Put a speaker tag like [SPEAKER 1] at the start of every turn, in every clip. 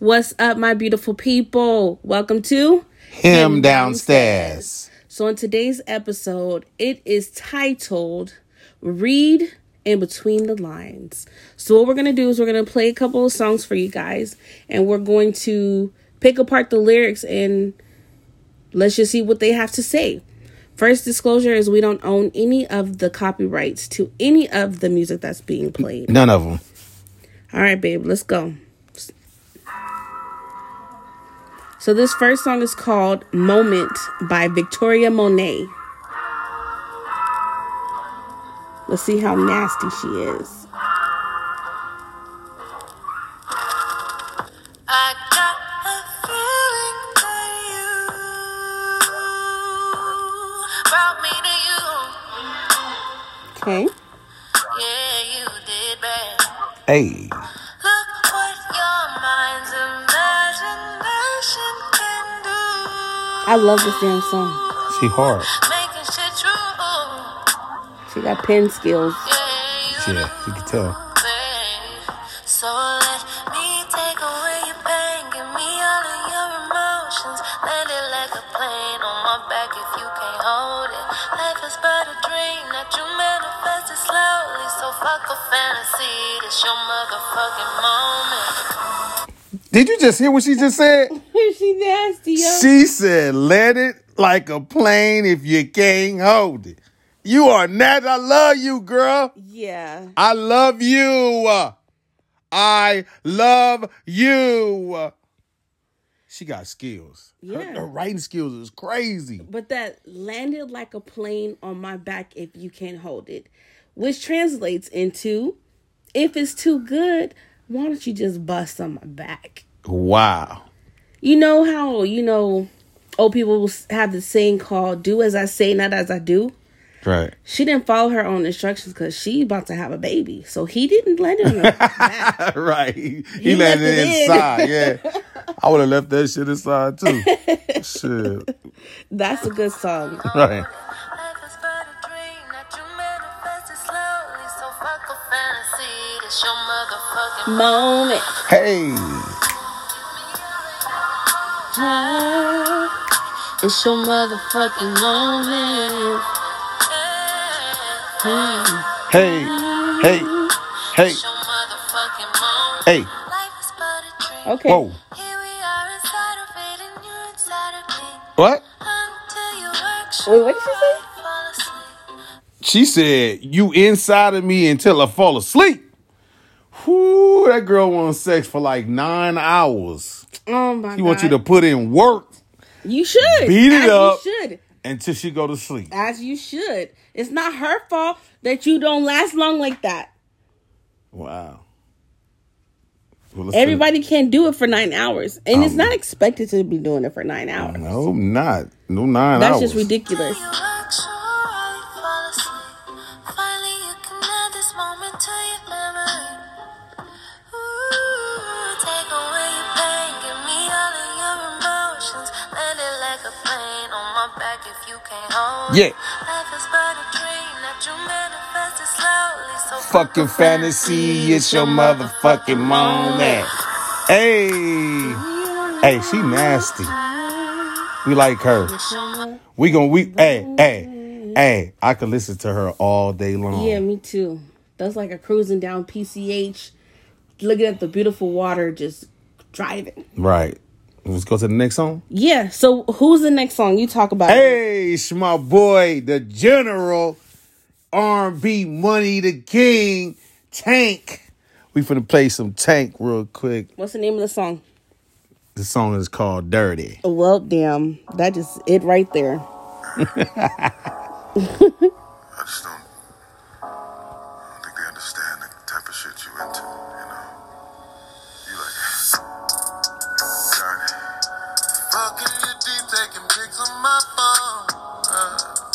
[SPEAKER 1] What's up, my beautiful people? Welcome to
[SPEAKER 2] Him downstairs.
[SPEAKER 1] So, in today's episode, it is titled Read in Between the Lines. So, what we're going to do is we're going to play a couple of songs for you guys, and we're going to pick apart the lyrics and let's just see what they have to say. First disclosure is we don't own any of the copyrights to any of the music that's being played.
[SPEAKER 2] None of them.
[SPEAKER 1] All right, babe, let's go. So this first song is called Moment by Victoria Monet. Let's see how nasty she is.
[SPEAKER 3] I got
[SPEAKER 1] I love this damn song.
[SPEAKER 2] She hard.
[SPEAKER 3] Making shit true.
[SPEAKER 1] She got pen skills.
[SPEAKER 3] Yeah, you
[SPEAKER 2] Yeah, can tell.
[SPEAKER 3] So let me take away your pain. Give me all of your emotions. Land it like a plane on my back if you can't hold it. Life is but a dream that you manifested slowly. So fuck a fantasy. This your motherfucking moment.
[SPEAKER 2] Did you just hear what she just said?
[SPEAKER 1] She nasty, yo.
[SPEAKER 2] She said, let it like a plane if you can't hold it. You are not. I love you, girl.
[SPEAKER 1] yeah.
[SPEAKER 2] I love you. I love you. She got skills. Her-
[SPEAKER 1] Yeah.
[SPEAKER 2] her writing skills is crazy.
[SPEAKER 1] But that landed like a plane on my back if you can't hold it, which translates into if it's too good, why don't you just bust on my back?
[SPEAKER 2] Wow.
[SPEAKER 1] You know how, you know, old people will have the saying called do as I say, not as I do?
[SPEAKER 2] Right.
[SPEAKER 1] She didn't follow her own instructions because she about to have a baby. So he didn't let her back.
[SPEAKER 2] right. He, he,
[SPEAKER 1] He
[SPEAKER 2] left
[SPEAKER 1] left
[SPEAKER 2] it
[SPEAKER 1] it in.
[SPEAKER 2] inside. Yeah. I would have left that shit inside too. shit.
[SPEAKER 1] That's a good song.
[SPEAKER 2] Right.
[SPEAKER 3] Life is
[SPEAKER 1] It's your motherfucking moment.
[SPEAKER 2] Hey. Hey. Hey.
[SPEAKER 3] Your motherfucking moment.
[SPEAKER 2] Hey.
[SPEAKER 3] Life is but a dream.
[SPEAKER 1] Okay.
[SPEAKER 2] Whoa.
[SPEAKER 3] Here we are inside of it and you're inside of me.
[SPEAKER 2] What?
[SPEAKER 3] Until you work
[SPEAKER 1] Wait, what did she say?
[SPEAKER 2] She said, You inside of me until I fall asleep. Whoo, that girl wants sex for like nine hours.
[SPEAKER 1] Oh my
[SPEAKER 2] She
[SPEAKER 1] god.
[SPEAKER 2] wants you to put in work
[SPEAKER 1] You should.
[SPEAKER 2] Beat it
[SPEAKER 1] As
[SPEAKER 2] up.
[SPEAKER 1] You should.
[SPEAKER 2] until she go to sleep.
[SPEAKER 1] As you should. It's not her fault that you don't last long like that.
[SPEAKER 2] Wow. Well,
[SPEAKER 1] Everybody can't do it for nine hours. And it's
[SPEAKER 2] Um,
[SPEAKER 1] not expected to be doing it for nine hours.
[SPEAKER 2] No, not. No nine
[SPEAKER 1] That's
[SPEAKER 2] hours.
[SPEAKER 1] just ridiculous.
[SPEAKER 3] So
[SPEAKER 2] Fucking fantasy, it's your motherfucking moment. Hey. Hey, she nasty. We like her. We gon' we hey, hey, hey, I could listen to her all day long.
[SPEAKER 1] Yeah, me too. That's like a cruising down PCH, looking at the beautiful water, just driving.
[SPEAKER 2] Right. Let's go to the next song.
[SPEAKER 1] Yeah. So who's the next song you talk about?
[SPEAKER 2] Hey, it's my boy, the General, R&B Money, the King, Tank. We finna play some Tank real quick.
[SPEAKER 1] What's the name of the song?
[SPEAKER 2] The song is called Dirty.
[SPEAKER 1] Well, damn, that just it right there.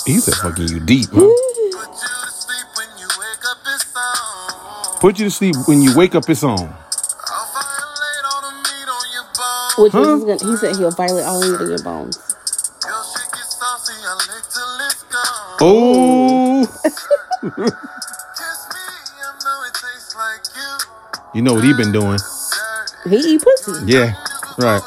[SPEAKER 2] He said fucking you deep, huh?
[SPEAKER 4] put you to sleep when you wake up, it's on.
[SPEAKER 2] Put you to sleep when you wake up, it's on.
[SPEAKER 4] I'll violate all the meat on your bones.
[SPEAKER 1] Which
[SPEAKER 2] Huh?
[SPEAKER 1] gonna, he said he'll violate all of your bones.
[SPEAKER 4] Your shit get saucy, I lick till it's gone.
[SPEAKER 2] Oh,
[SPEAKER 4] Kiss me, I know it tastes like you.
[SPEAKER 2] you know what he been doing.
[SPEAKER 1] He eat pussy.
[SPEAKER 2] Yeah, right.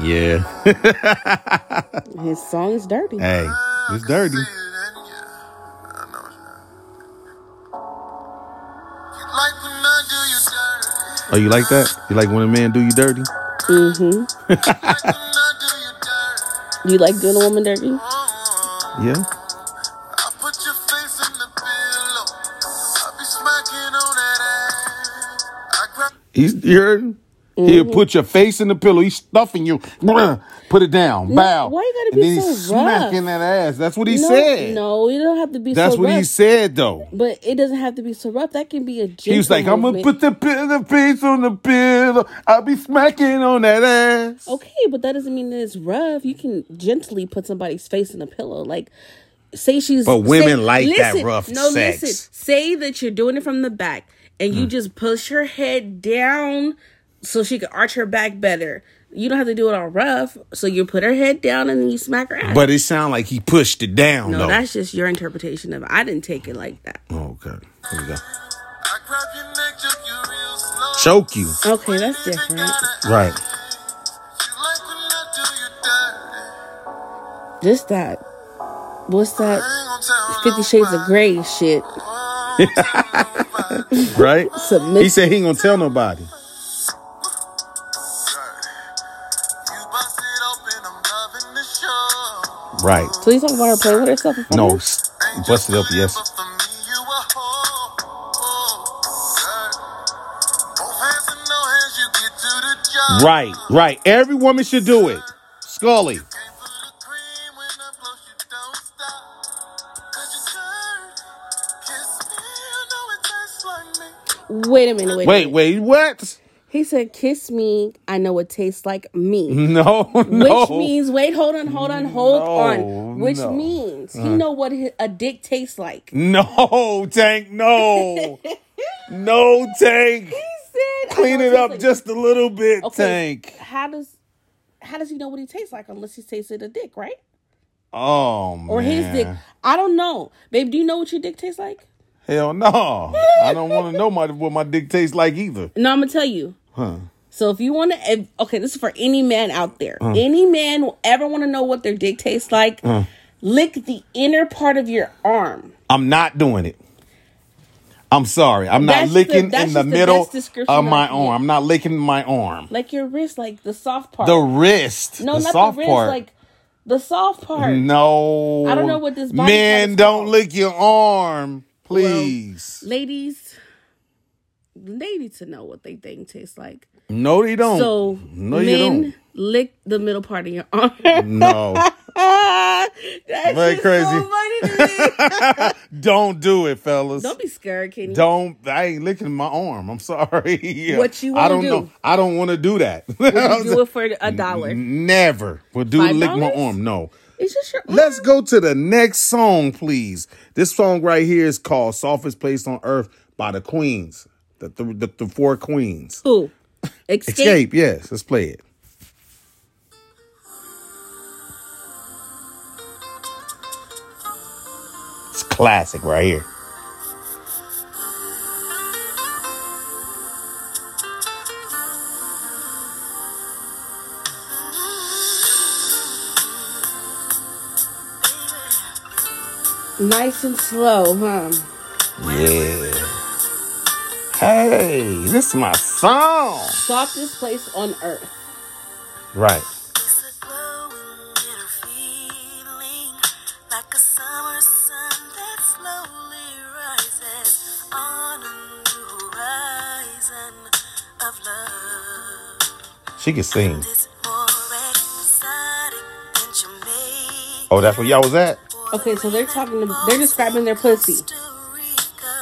[SPEAKER 2] Yeah.
[SPEAKER 1] His song is dirty.
[SPEAKER 2] hey, it's dirty. Oh, you like that? You like when a man do you dirty?
[SPEAKER 1] Mm-hmm. You like doing a woman dirty?
[SPEAKER 2] Yeah.
[SPEAKER 4] I put your face in the pillow. I be smacking on that ass. I grab
[SPEAKER 2] He's you heard him? He'll put your face in the pillow. He's stuffing you. Put it down. Bow.
[SPEAKER 1] why you gotta
[SPEAKER 2] and
[SPEAKER 1] be
[SPEAKER 2] then he's
[SPEAKER 1] so rough?
[SPEAKER 2] smacking that ass. That's what he
[SPEAKER 1] no,
[SPEAKER 2] said.
[SPEAKER 1] no, you don't have to be so rough.
[SPEAKER 2] That's
[SPEAKER 1] so
[SPEAKER 2] what
[SPEAKER 1] rough.
[SPEAKER 2] he said though.
[SPEAKER 1] But it doesn't have to be so rough. That can be a gentle
[SPEAKER 2] He was like, I'm gonna put the, pi- the face on the pillow. I'll be smacking on that ass.
[SPEAKER 1] Okay, but that doesn't mean that it's rough. You can gently put somebody's face in a pillow. Like, say she's.
[SPEAKER 2] But women
[SPEAKER 1] say-
[SPEAKER 2] like that
[SPEAKER 1] listen,
[SPEAKER 2] rough
[SPEAKER 1] No,
[SPEAKER 2] sex.
[SPEAKER 1] listen. Say that you're doing it from the back, and
[SPEAKER 2] Mm.
[SPEAKER 1] you just push her head down so she could arch her back better. You don't have to do it all rough. So you put her head down and then you smack her ass.
[SPEAKER 2] But it sounded like he pushed it down
[SPEAKER 1] no,
[SPEAKER 2] though.
[SPEAKER 1] that's just your interpretation of it. I didn't take it like that.
[SPEAKER 2] Oh, okay. Here we go.
[SPEAKER 4] I grab your neck, choke you real slow.
[SPEAKER 2] Choke you.
[SPEAKER 1] Okay, that's different.
[SPEAKER 2] Right.
[SPEAKER 4] You like when I do you dirty.
[SPEAKER 1] Just that. What's that?
[SPEAKER 4] I ain't gonna tell
[SPEAKER 1] Fifty Shades of Grey shit.
[SPEAKER 2] Oh, right?
[SPEAKER 1] Submit-
[SPEAKER 2] He said he ain't gonna tell nobody.
[SPEAKER 4] A hoe. Both hands and no hands, you get to the job.
[SPEAKER 2] Right, right. Every woman should do it. Scully.
[SPEAKER 4] Came for the cream when I blow, you don't stop. 'Cause you turn, kiss me, you know it tastes like me.
[SPEAKER 1] Wait a minute. Wait.
[SPEAKER 2] Wait,
[SPEAKER 1] minute.
[SPEAKER 2] wait, what?
[SPEAKER 1] He said, "Kiss me. I know it tastes like me."
[SPEAKER 2] No, no.
[SPEAKER 1] Which means, wait, hold on, hold on, hold
[SPEAKER 2] No,
[SPEAKER 1] on. Which
[SPEAKER 2] no.
[SPEAKER 1] means he mm. know what a dick tastes like.
[SPEAKER 2] No, Tank, no. no, Tank.
[SPEAKER 1] He said,
[SPEAKER 2] Clean
[SPEAKER 1] know
[SPEAKER 2] it up
[SPEAKER 1] like-"
[SPEAKER 2] just a little bit,
[SPEAKER 1] Okay,
[SPEAKER 2] Tank.
[SPEAKER 1] How does how does he know what he tastes like unless he tasted a dick, right?
[SPEAKER 2] Oh, man.
[SPEAKER 1] Or his dick? I don't know, babe. Do you know what your dick tastes like?
[SPEAKER 2] Hell no. I don't want to know my, what my dick tastes like either.
[SPEAKER 1] No, I'm gonna tell you.
[SPEAKER 2] Huh.
[SPEAKER 1] So if you want to, okay, this is for any man out there. Any man will ever want to know what their dick tastes like. Lick the inner part of your arm.
[SPEAKER 2] I'm not doing it. I'm sorry. I'm not
[SPEAKER 1] That's the-
[SPEAKER 2] licking
[SPEAKER 1] that's
[SPEAKER 2] in the
[SPEAKER 1] the
[SPEAKER 2] middle of my arm. I'm not licking my arm.
[SPEAKER 1] like your wrist, like the soft part.
[SPEAKER 2] The wrist.
[SPEAKER 1] no,
[SPEAKER 2] the
[SPEAKER 1] not
[SPEAKER 2] soft
[SPEAKER 1] the wrist,
[SPEAKER 2] part.
[SPEAKER 1] like the soft part.
[SPEAKER 2] No.
[SPEAKER 1] I don't know what this body part
[SPEAKER 2] Man,
[SPEAKER 1] is
[SPEAKER 2] don't
[SPEAKER 1] called.
[SPEAKER 2] lick your arm, please.
[SPEAKER 1] Ladies, they need to know what they think tastes like.
[SPEAKER 2] no, they don't.
[SPEAKER 1] So
[SPEAKER 2] no,
[SPEAKER 1] men
[SPEAKER 2] don't.
[SPEAKER 1] lick the middle part of your arm.
[SPEAKER 2] No,
[SPEAKER 1] That's
[SPEAKER 2] Very crazy.
[SPEAKER 1] so funny to me.
[SPEAKER 2] don't do it, fellas.
[SPEAKER 1] don't be scared, Kenny.
[SPEAKER 2] Don't. I ain't licking my arm. I'm sorry.
[SPEAKER 1] What you
[SPEAKER 2] I don't
[SPEAKER 1] do?
[SPEAKER 2] know. I don't want to do that.
[SPEAKER 1] Do it for a dollar.
[SPEAKER 2] Never. Would do
[SPEAKER 1] Five
[SPEAKER 2] lick my arm. No.
[SPEAKER 1] It's just your arm.
[SPEAKER 2] Let's go to the next song, please. This song right here is called "Softest Place on Earth" by the Queens, the the, the, the four Queens.
[SPEAKER 1] Who? Xscape.
[SPEAKER 2] Xscape. Yes, let's play it. It's classic right here.
[SPEAKER 1] Nice and slow, huh?
[SPEAKER 2] Yeah. Hey, this is my song.
[SPEAKER 1] Softest place on earth.
[SPEAKER 2] Right.
[SPEAKER 3] It's a glowing inner feeling, like a summer sun that slowly rises on a new horizon of love.
[SPEAKER 2] She can sing.
[SPEAKER 3] It's more exciting than Jamaica.
[SPEAKER 2] Oh, that's where y'all was at?
[SPEAKER 1] Okay, so they're talking. They're describing their pussy.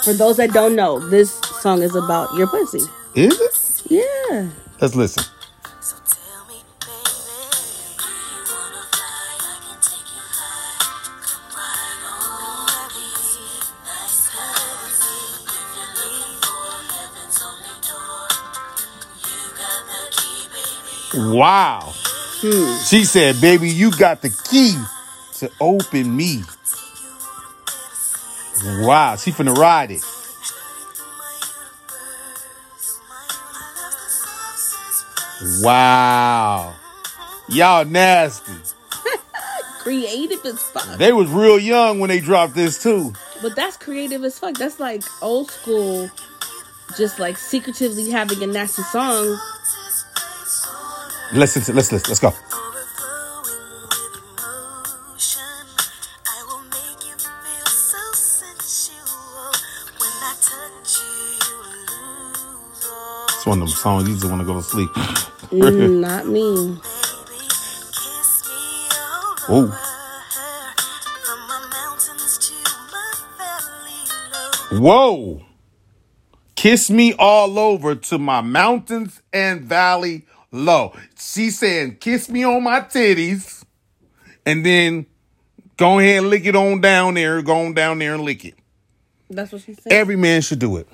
[SPEAKER 1] For those that don't know, this song is about your pussy.
[SPEAKER 2] Is it?
[SPEAKER 1] Yeah.
[SPEAKER 2] Let's listen.
[SPEAKER 3] So tell me, baby, you wanna fly? I can take you high. Come right on, baby. Nice heavy. If you're looking for heaven's only door, you got the key, baby.
[SPEAKER 2] Wow. Hmm. She said, baby, you got the key to open me. Wow. She finna ride it. Wow. Y'all nasty.
[SPEAKER 1] Creative as fuck.
[SPEAKER 2] They was real young when they dropped this too.
[SPEAKER 1] But that's creative as fuck. That's like old school, just like secretively having a nasty song.
[SPEAKER 2] Listen to let's listen. Let's go.
[SPEAKER 3] Overflowing with emotion. I will make you feel so sensual. When I touch you, you lose all.
[SPEAKER 2] It's one of them songs you just want to go to sleep.
[SPEAKER 1] Mm, Not me.
[SPEAKER 3] Baby, kiss me all
[SPEAKER 2] Ooh.
[SPEAKER 3] over. From my mountains to my valley low.
[SPEAKER 2] Whoa. Kiss me all over to my mountains and valley low. She saying, kiss me on my titties. And then go ahead and lick it on down there. Go on down there and lick it.
[SPEAKER 1] That's what she said.
[SPEAKER 2] Every man should do it.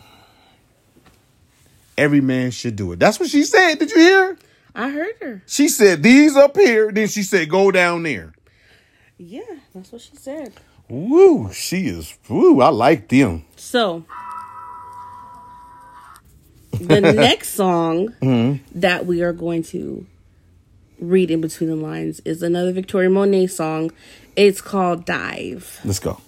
[SPEAKER 2] Every man should do it. That's what she said. Did you hear?
[SPEAKER 1] I heard her.
[SPEAKER 2] She said, these up here. Then she said, go down there.
[SPEAKER 1] Yeah, that's what she said.
[SPEAKER 2] Woo, she is, woo, I like them.
[SPEAKER 1] So the next song mm-hmm. that we are going to read in between the lines is another Victoria Monet song. It's called Dive.
[SPEAKER 2] Let's go.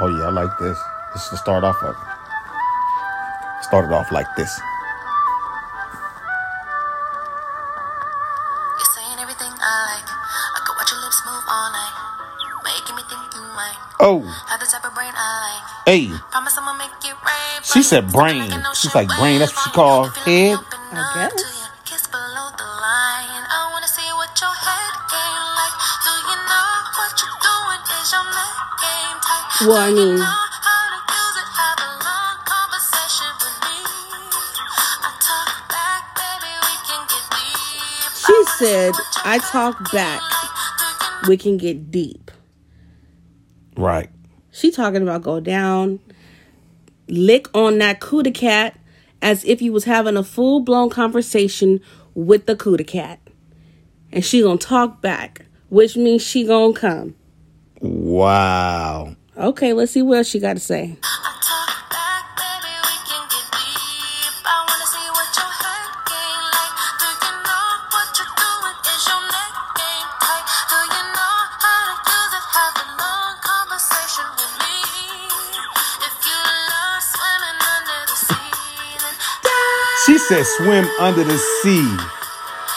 [SPEAKER 2] Oh yeah, I like this. This is the start off of it. Started off like this.
[SPEAKER 3] You're saying everything I like. I could watch your lips move all night. Making me think you might
[SPEAKER 2] Oh,
[SPEAKER 3] have the type of brain I like.
[SPEAKER 2] hey,
[SPEAKER 3] Promise I'ma make it rain.
[SPEAKER 2] She said brain. She's like brain, that's what she called head.
[SPEAKER 1] I guess.
[SPEAKER 3] Deep.
[SPEAKER 1] She said, I talk back. We can get deep.
[SPEAKER 2] right.
[SPEAKER 1] She talking about go down, lick on that cootie cat as if you was having a full blown conversation with the cootie cat. And she gonna talk back, which means she gonna come.
[SPEAKER 2] Wow.
[SPEAKER 1] Okay, let's see what else she got to say.
[SPEAKER 3] I talk back, baby, we can get deep. I wanna see what your head game like. Do you know what you're doing? Is your neck game tight? Do you know how to use it? Have a long conversation with me. If you love swimming under the sea, then
[SPEAKER 2] She said swim under the sea.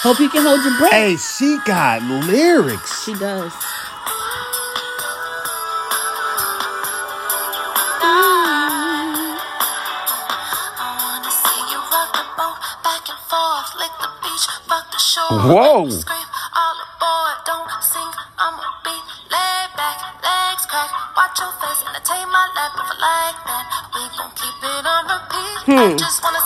[SPEAKER 1] Hope you can hold your breath.
[SPEAKER 2] Hey, she got lyrics.
[SPEAKER 1] She does.
[SPEAKER 2] Whoa.
[SPEAKER 3] Scream all aboard, don't sing, I'ma be laid back, legs cracked. Watch your face, my lap if I like that. We gon' keep it on repeat. I hmm. just wanna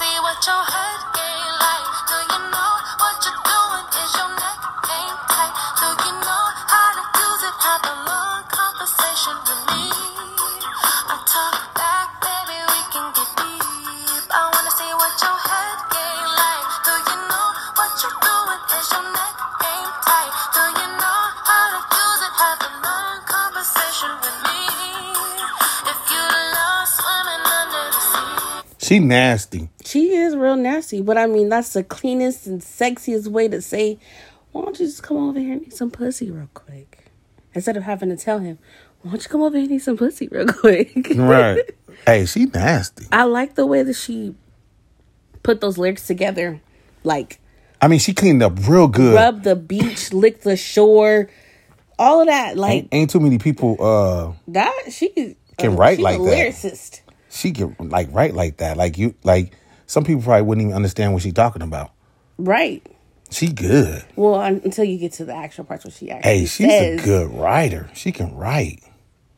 [SPEAKER 2] She nasty.
[SPEAKER 1] She is real nasty, but I mean that's the cleanest and sexiest way to say, "Why don't you just come over here and eat some pussy real quick?" Instead of having to tell him, "Why don't you come over here and eat some pussy real quick?"
[SPEAKER 2] Right. hey, she nasty.
[SPEAKER 1] I like the way that she put those lyrics together, like
[SPEAKER 2] I mean, she cleaned up real good.
[SPEAKER 1] rub the beach, lick the shore, all of that. Like
[SPEAKER 2] Ain't, ain't too many people uh
[SPEAKER 1] that, she
[SPEAKER 2] Can write
[SPEAKER 1] she's
[SPEAKER 2] like
[SPEAKER 1] a
[SPEAKER 2] that.
[SPEAKER 1] lyricist,
[SPEAKER 2] she can like write like that. Like you like some people probably wouldn't even understand what she's talking about.
[SPEAKER 1] right?
[SPEAKER 2] She good.
[SPEAKER 1] Well, until you get to the actual parts where she actually
[SPEAKER 2] Hey, she's
[SPEAKER 1] says,
[SPEAKER 2] a good writer. She can write.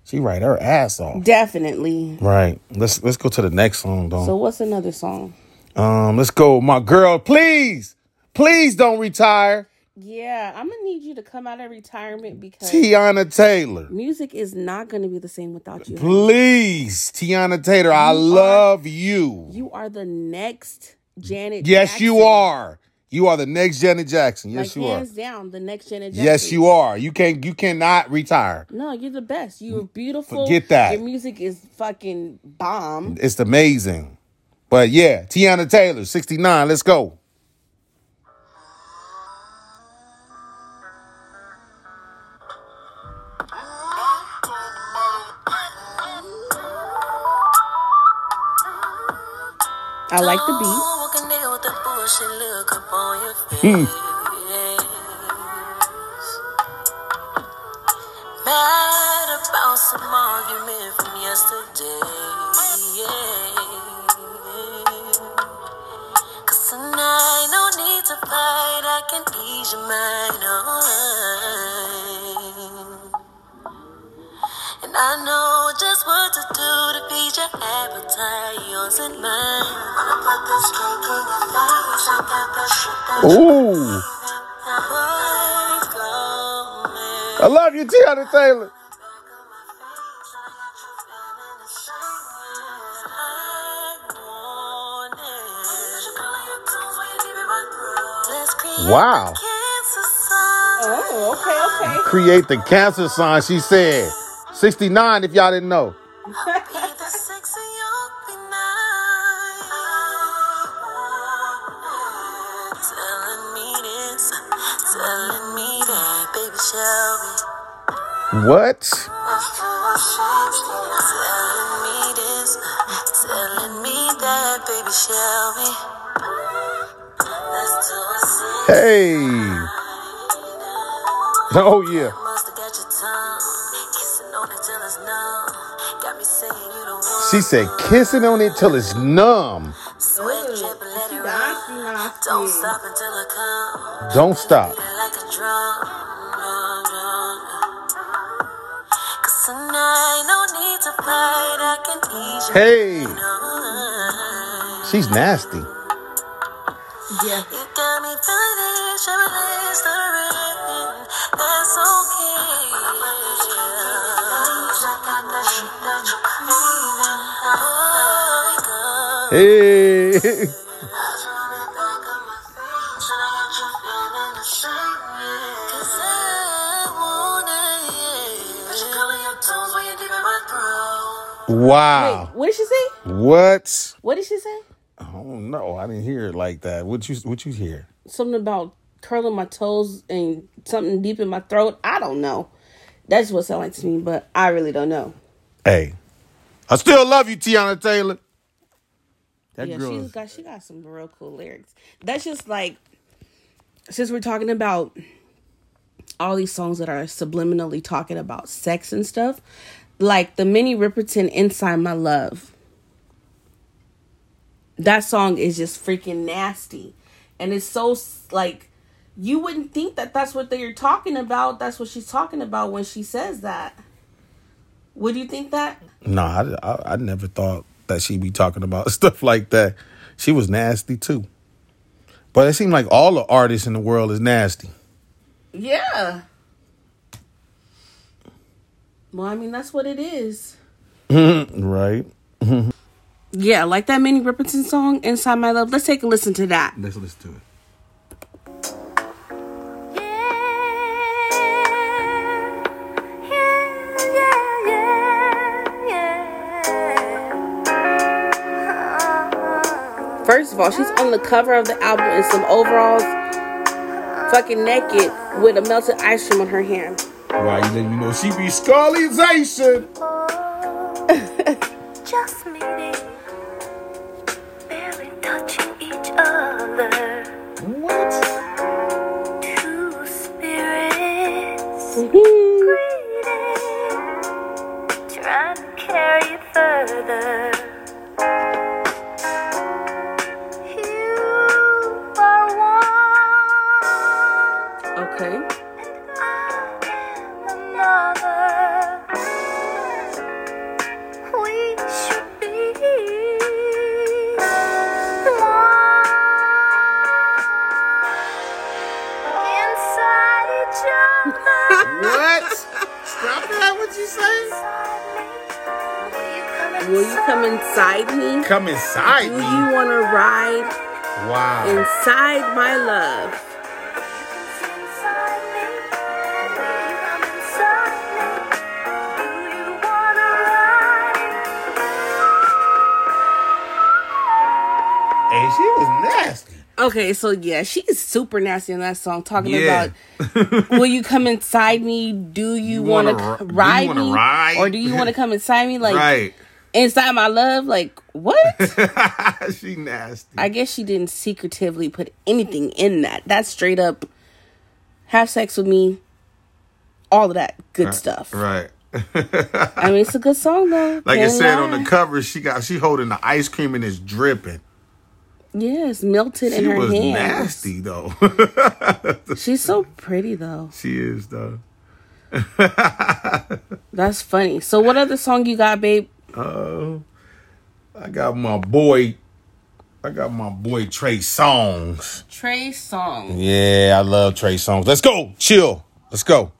[SPEAKER 2] She write her ass off.
[SPEAKER 1] Definitely.
[SPEAKER 2] Right. Let's let's go to the next song, though.
[SPEAKER 1] So what's another song?
[SPEAKER 2] um, let's go, my girl. Please, please don't retire,
[SPEAKER 1] Yeah, I'm gonna need you to come out of retirement because
[SPEAKER 2] Teyana Taylor.
[SPEAKER 1] music is not gonna be the same without you.
[SPEAKER 2] Please, Teyana Taylor. I love you.
[SPEAKER 1] You are the next Janet.
[SPEAKER 2] Yes, you are. You are the next Janet Jackson. Yes,
[SPEAKER 1] like
[SPEAKER 2] you are.
[SPEAKER 1] hands down, the next Janet Jackson.
[SPEAKER 2] Yes, you are. You can't. You cannot retire.
[SPEAKER 1] No, you're the best. You're mm, beautiful.
[SPEAKER 2] Forget that.
[SPEAKER 1] Your music is fucking bomb.
[SPEAKER 2] It's amazing. But yeah, Teyana Taylor, 69. Let's go.
[SPEAKER 1] I like the beat.
[SPEAKER 3] What can deal with the bullshit look up on your face? Mad about some argument from yesterday. Cause tonight, no need to fight. I can ease your mind. Oh. I know just what to do to feed your appetite, yours and mine. Wanna put this cake in your face, I got that shit that
[SPEAKER 2] Ooh. I love you, Teyana Taylor. Wow.
[SPEAKER 1] Oh, okay, okay.
[SPEAKER 2] Create the cancer sign, she said. 69 if y'all didn't know.
[SPEAKER 3] Telling me this, telling
[SPEAKER 2] She said, kissing on it till it's numb.
[SPEAKER 3] Sweat drip let it
[SPEAKER 1] Nasty,
[SPEAKER 3] run.
[SPEAKER 1] nasty.
[SPEAKER 3] Don't stop until I come.
[SPEAKER 2] Don't stop.
[SPEAKER 3] Like a drum, drum, drum. Cause tonight, no need to fight. I can ease
[SPEAKER 2] Hey. She's nasty.
[SPEAKER 1] Yeah.
[SPEAKER 2] Hey.
[SPEAKER 3] Cause I want it.
[SPEAKER 2] Wow.
[SPEAKER 1] Wait, what did she say?
[SPEAKER 2] What?
[SPEAKER 1] What did she say?
[SPEAKER 2] I don't know. I didn't hear it like that. What you what you hear?
[SPEAKER 1] Something about curling my toes and something deep in my throat. I don't know. That's what it sounded like to me, but I really don't know.
[SPEAKER 2] Hey. I still love you, Teyana Taylor. That
[SPEAKER 1] yeah,
[SPEAKER 2] girl
[SPEAKER 1] she's got she got some real cool lyrics. That's just like since we're talking about all these songs that are subliminally talking about sex and stuff, like the Minnie Riperton "Inside My Love." That song is just freaking nasty, and it's so like you wouldn't think that that's what they're talking about. That's what she's talking about when she says that. Would you think that?
[SPEAKER 2] No, I, I, I never thought that she'd be talking about stuff like that. She was nasty too. But it seemed like all the artists in the world is nasty.
[SPEAKER 1] Yeah. Well, I mean, that's what it is.
[SPEAKER 2] Right?
[SPEAKER 1] Yeah, like that Minnie Riperton song, Inside My Love. Let's take a listen to that.
[SPEAKER 2] Let's listen to it.
[SPEAKER 1] First of all, she's on the cover of the album in some overalls, fucking naked, with a melted ice cream on her hand.
[SPEAKER 2] Right, then you know she be Scullyzation.
[SPEAKER 3] Just
[SPEAKER 1] come inside me?
[SPEAKER 2] Come inside
[SPEAKER 1] Do
[SPEAKER 2] me.
[SPEAKER 1] you want to ride
[SPEAKER 2] Wow.
[SPEAKER 1] Inside My Love.
[SPEAKER 2] Hey, she was nasty.
[SPEAKER 1] Okay, so yeah, she's super nasty in that song, talking
[SPEAKER 2] Yeah.
[SPEAKER 1] about will you come inside me? Do you,
[SPEAKER 2] You
[SPEAKER 1] want to
[SPEAKER 2] wanna ri- do you
[SPEAKER 1] ride me,
[SPEAKER 2] ride?
[SPEAKER 1] or do you want to come inside me? Like
[SPEAKER 2] right.
[SPEAKER 1] Inside my love, like what?
[SPEAKER 2] she nasty.
[SPEAKER 1] I guess she didn't secretively put anything in that. That's straight up have sex with me, all of that good stuff.
[SPEAKER 2] Right.
[SPEAKER 1] I mean, it's a good song though.
[SPEAKER 2] Like it
[SPEAKER 1] Can't
[SPEAKER 2] said on the cover, she got she holding the ice cream and it's dripping.
[SPEAKER 1] yes, melted in
[SPEAKER 2] She
[SPEAKER 1] her
[SPEAKER 2] was
[SPEAKER 1] hands.
[SPEAKER 2] nasty though.
[SPEAKER 1] She's so pretty though.
[SPEAKER 2] she is though.
[SPEAKER 1] That's funny. So, what other song you got, babe?
[SPEAKER 2] Uh, I got my boy. I got my boy Trey Songz.
[SPEAKER 1] Trey Songz.
[SPEAKER 2] Yeah, I love Trey Songz. Let's go. Chill. Let's go.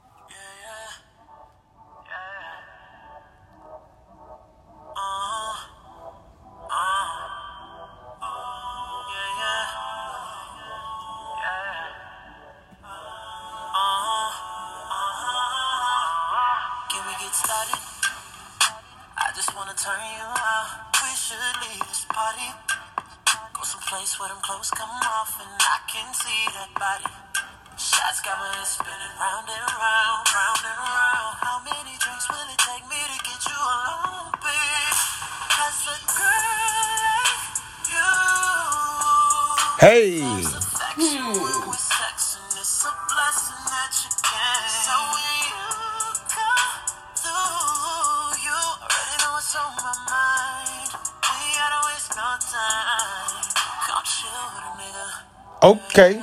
[SPEAKER 2] Okay.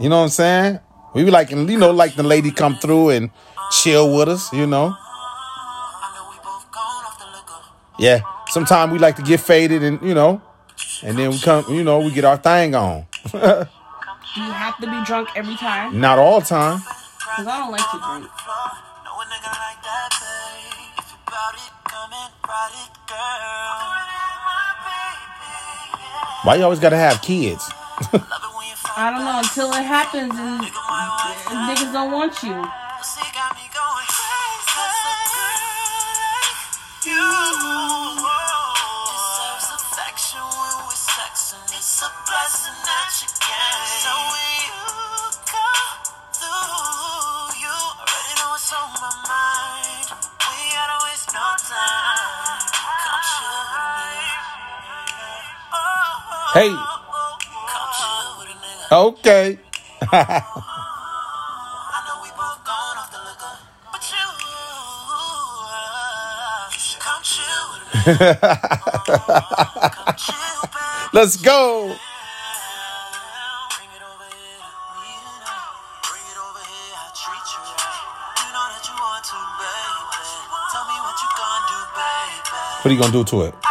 [SPEAKER 2] You know what I'm saying? We be like, you know, like the lady come through and chill with us, you know?
[SPEAKER 3] I know we both gone off the liquor.
[SPEAKER 2] Yeah. Sometimes we like to get faded and, you know, and then we come, you know, we get our thing on.
[SPEAKER 1] Do you have to be drunk every time?
[SPEAKER 2] Not all time.
[SPEAKER 1] Because I don't like to drink.
[SPEAKER 3] Know a nigga like that, babe. If you bout it, come and ride it, girl. My baby, yeah.
[SPEAKER 2] Why you always gotta have kids?
[SPEAKER 1] I don't know until it happens and, and niggas don't want you.
[SPEAKER 2] Hey. Okay. Let's go.
[SPEAKER 3] What
[SPEAKER 2] are you gonna do to it?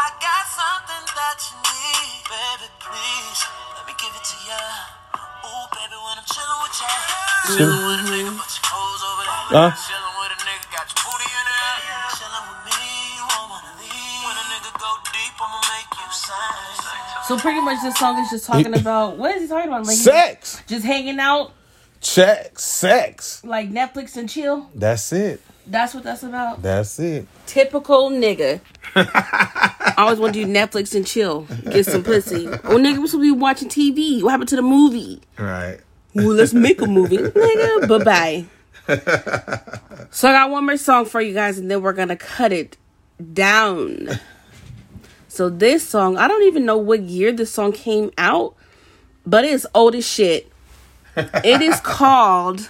[SPEAKER 3] Make you sing.
[SPEAKER 1] So pretty much this song is just talking about what is he talking about? Like
[SPEAKER 2] Sex.
[SPEAKER 1] just hanging out
[SPEAKER 2] Check. Sex.
[SPEAKER 1] like Netflix and chill.
[SPEAKER 2] That's it.
[SPEAKER 1] That's what that's about.
[SPEAKER 2] That's it.
[SPEAKER 1] Typical nigga. I always want to do Netflix and chill, get some pussy. Oh nigga, we're supposed to be watching TV. What happened to the movie?
[SPEAKER 2] Right.
[SPEAKER 1] Well, let's make a movie, nigga. Bye bye. So I got one more song for you guys, and then we're gonna cut it down. So this song, I don't even know what year this song came out, but it's old as shit. It is called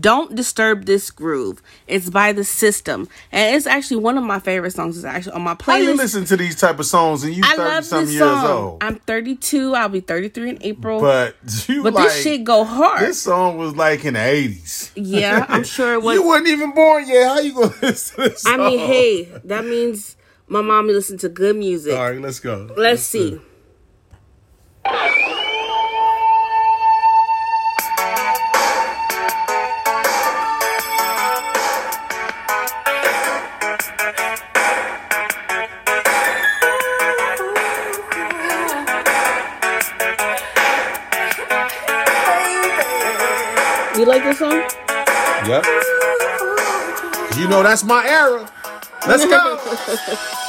[SPEAKER 1] "Don't Disturb This Groove." It's by the System, and it's actually one of my favorite songs. It's actually on my playlist.
[SPEAKER 2] How you listen to these type of songs and you
[SPEAKER 1] I
[SPEAKER 2] thirty
[SPEAKER 1] love
[SPEAKER 2] something
[SPEAKER 1] this
[SPEAKER 2] years
[SPEAKER 1] song.
[SPEAKER 2] old?
[SPEAKER 1] I'm 32. I'll be 33 in April.
[SPEAKER 2] but you
[SPEAKER 1] but
[SPEAKER 2] like
[SPEAKER 1] this shit go hard.
[SPEAKER 2] this song was like in the eighties.
[SPEAKER 1] yeah, I'm sure it was.
[SPEAKER 2] You weren't even born yet. How you gonna listen to this
[SPEAKER 1] I mean, hey, that means my mommy listened to good music.
[SPEAKER 2] All right, let's go.
[SPEAKER 1] Let's see. You like this song?
[SPEAKER 5] Yep. You know that's my era. Let's go.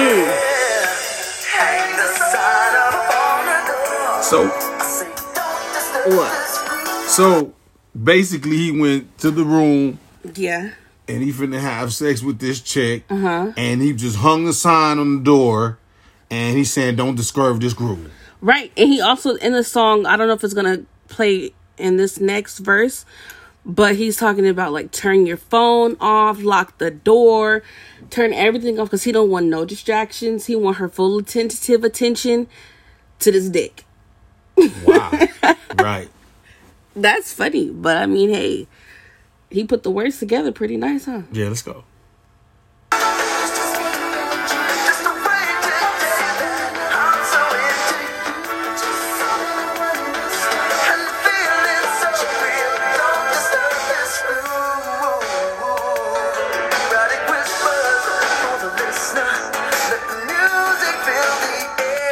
[SPEAKER 2] clear. Hang the sign up on the door.
[SPEAKER 5] So
[SPEAKER 2] Say, don't disturb
[SPEAKER 1] What?
[SPEAKER 5] so basically he went to the room
[SPEAKER 1] Yeah.
[SPEAKER 5] and he finna have sex with this chick. Uh-huh. And he just hung a sign on the door and he said, Don't disturb this group.
[SPEAKER 1] Right. And he also in the song, I don't know if it's gonna play in this next verse, but he's talking about like turn your phone off, lock the door, turn everything off because he don't want no distractions. He want her full attentive attention to this dick.
[SPEAKER 5] Wow. right.
[SPEAKER 1] That's funny, but I mean, hey, he put the words together pretty nice, huh?
[SPEAKER 5] Yeah, let's go.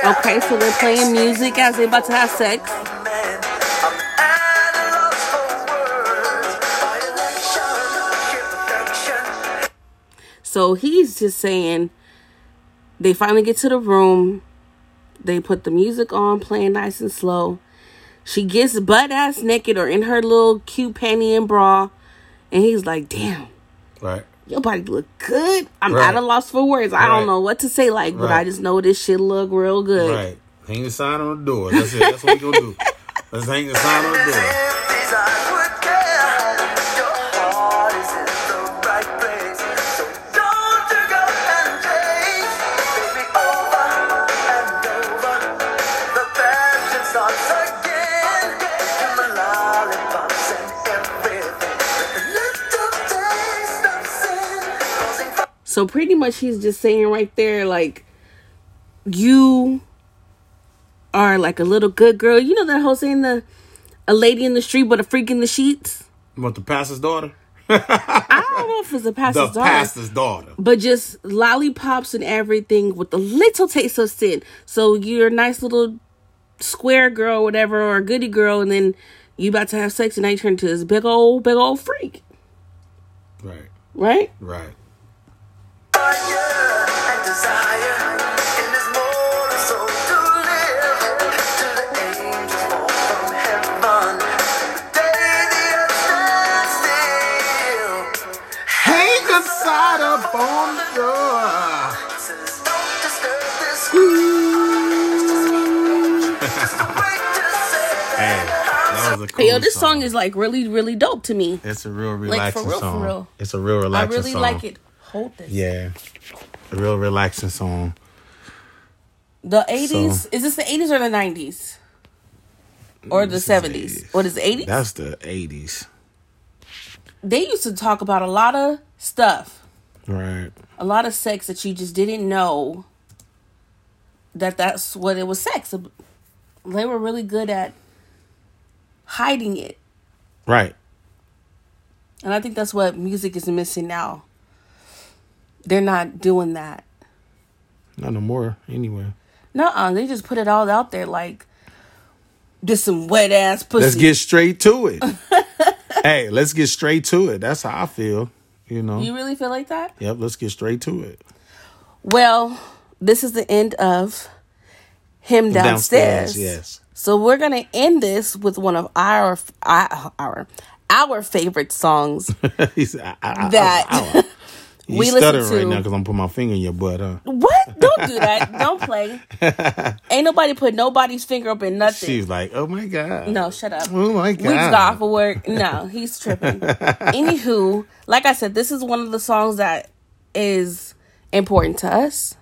[SPEAKER 1] Okay, so they're playing music as they're about to have sex. So he's just saying they finally get to the room. They put the music on, playing nice and slow. She gets butt ass naked or in her little cute panty and bra. And he's like, damn,
[SPEAKER 5] Right.
[SPEAKER 1] Your body look good. I'm
[SPEAKER 5] Right.
[SPEAKER 1] at a loss for words. I
[SPEAKER 5] Right.
[SPEAKER 1] don't know what to say, like, but I just know this shit look real good.
[SPEAKER 5] Right. Hang the sign on the door. That's it. That's what we gonna do. Let's hang the sign on the door.
[SPEAKER 2] So
[SPEAKER 1] pretty much he's just saying right there, like, you are like a little good girl. You know that whole saying, the a lady in the street but a freak in the sheets?
[SPEAKER 5] Want the pastor's daughter?
[SPEAKER 1] I don't know if it's a
[SPEAKER 5] The
[SPEAKER 1] pastor's daughter,
[SPEAKER 5] pastor's daughter.
[SPEAKER 1] but just lollipops and everything with a little taste of sin. So you're a nice little square girl, whatever, or a goody girl, and then you about to have sex, and now you turn into this big old, big old freak,
[SPEAKER 5] Right.
[SPEAKER 1] right?
[SPEAKER 5] Right. Cool
[SPEAKER 1] Hey, yo, this song is like really, really dope to me.
[SPEAKER 5] It's a real
[SPEAKER 1] Like, for
[SPEAKER 5] relaxing
[SPEAKER 1] real, for
[SPEAKER 5] song.
[SPEAKER 1] real.
[SPEAKER 5] It's a real relaxing
[SPEAKER 1] I
[SPEAKER 5] relaxing
[SPEAKER 1] really
[SPEAKER 5] song.
[SPEAKER 1] like it. Hold this.
[SPEAKER 5] Yeah. A real relaxing song.
[SPEAKER 1] The 80s,
[SPEAKER 5] So-
[SPEAKER 1] is this the 80s or the 90s? Or the 70s?
[SPEAKER 5] 80s.
[SPEAKER 1] What is it, 80s?
[SPEAKER 5] That's the 80s.
[SPEAKER 1] they used to talk about a lot of stuff,
[SPEAKER 5] Right.
[SPEAKER 1] a lot of sex that you just didn't know that that's what it was sex. They were really good at hiding it.
[SPEAKER 5] Right.
[SPEAKER 1] And I think that's what music is missing now. They're not doing that.
[SPEAKER 5] Not no more, anyway.
[SPEAKER 1] No, they just put it all out there like just some wet ass pussy.
[SPEAKER 5] Let's get straight to it. hey, let's get straight to it. That's how I feel. You know.
[SPEAKER 1] you really feel like that?
[SPEAKER 5] yep, let's get straight to it.
[SPEAKER 1] Well, this is the end of him downstairs.
[SPEAKER 5] yes.
[SPEAKER 1] So we're gonna end this with one of our our our, our favorite songs.
[SPEAKER 5] He's, I, I,
[SPEAKER 1] That We
[SPEAKER 5] you
[SPEAKER 1] listen
[SPEAKER 5] stuttering
[SPEAKER 1] to-
[SPEAKER 5] right now because I'm putting my finger in your butt, huh?
[SPEAKER 1] what? Don't do that. Don't play. Ain't nobody put nobody's finger up in nothing.
[SPEAKER 2] She's like, oh my god.
[SPEAKER 1] no, shut up.
[SPEAKER 2] Oh my
[SPEAKER 1] Weeks got
[SPEAKER 2] god.
[SPEAKER 1] off of work. No, he's tripping. Anywho, like I said, this is one of the songs that is important to us.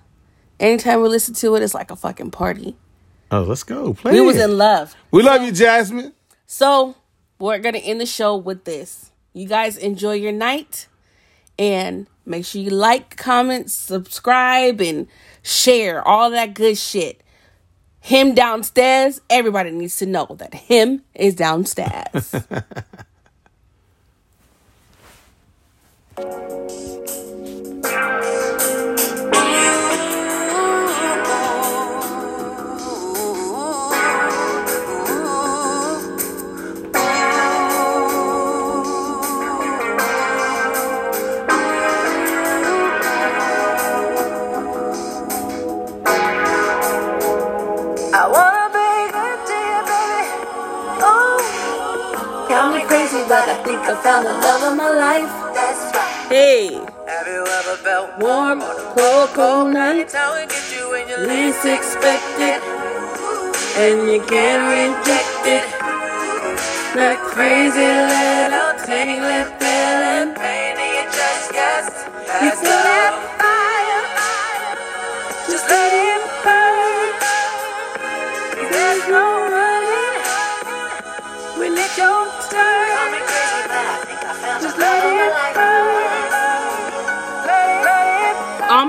[SPEAKER 1] Anytime we listen to it, it's like a fucking party.
[SPEAKER 2] Oh, let's go. Play.
[SPEAKER 1] We was in love.
[SPEAKER 2] We love you, Jasmine.
[SPEAKER 1] So we're gonna end the show with this. You guys enjoy your night and make sure you like, comment, subscribe, and share all that good shit. Him downstairs, everybody needs to know that him is downstairs. found the love of my life.
[SPEAKER 3] that's right.
[SPEAKER 1] Hey,
[SPEAKER 3] Have you ever felt
[SPEAKER 1] warm, cold, cold night,
[SPEAKER 3] how it gets you when you
[SPEAKER 1] least expected, and you can't reject it. That crazy little feeling.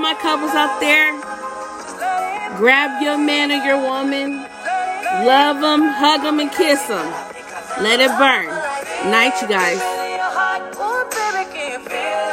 [SPEAKER 1] My couples out there, grab your man or your woman, love them, hug them, and kiss them. Let it burn. Night, you guys.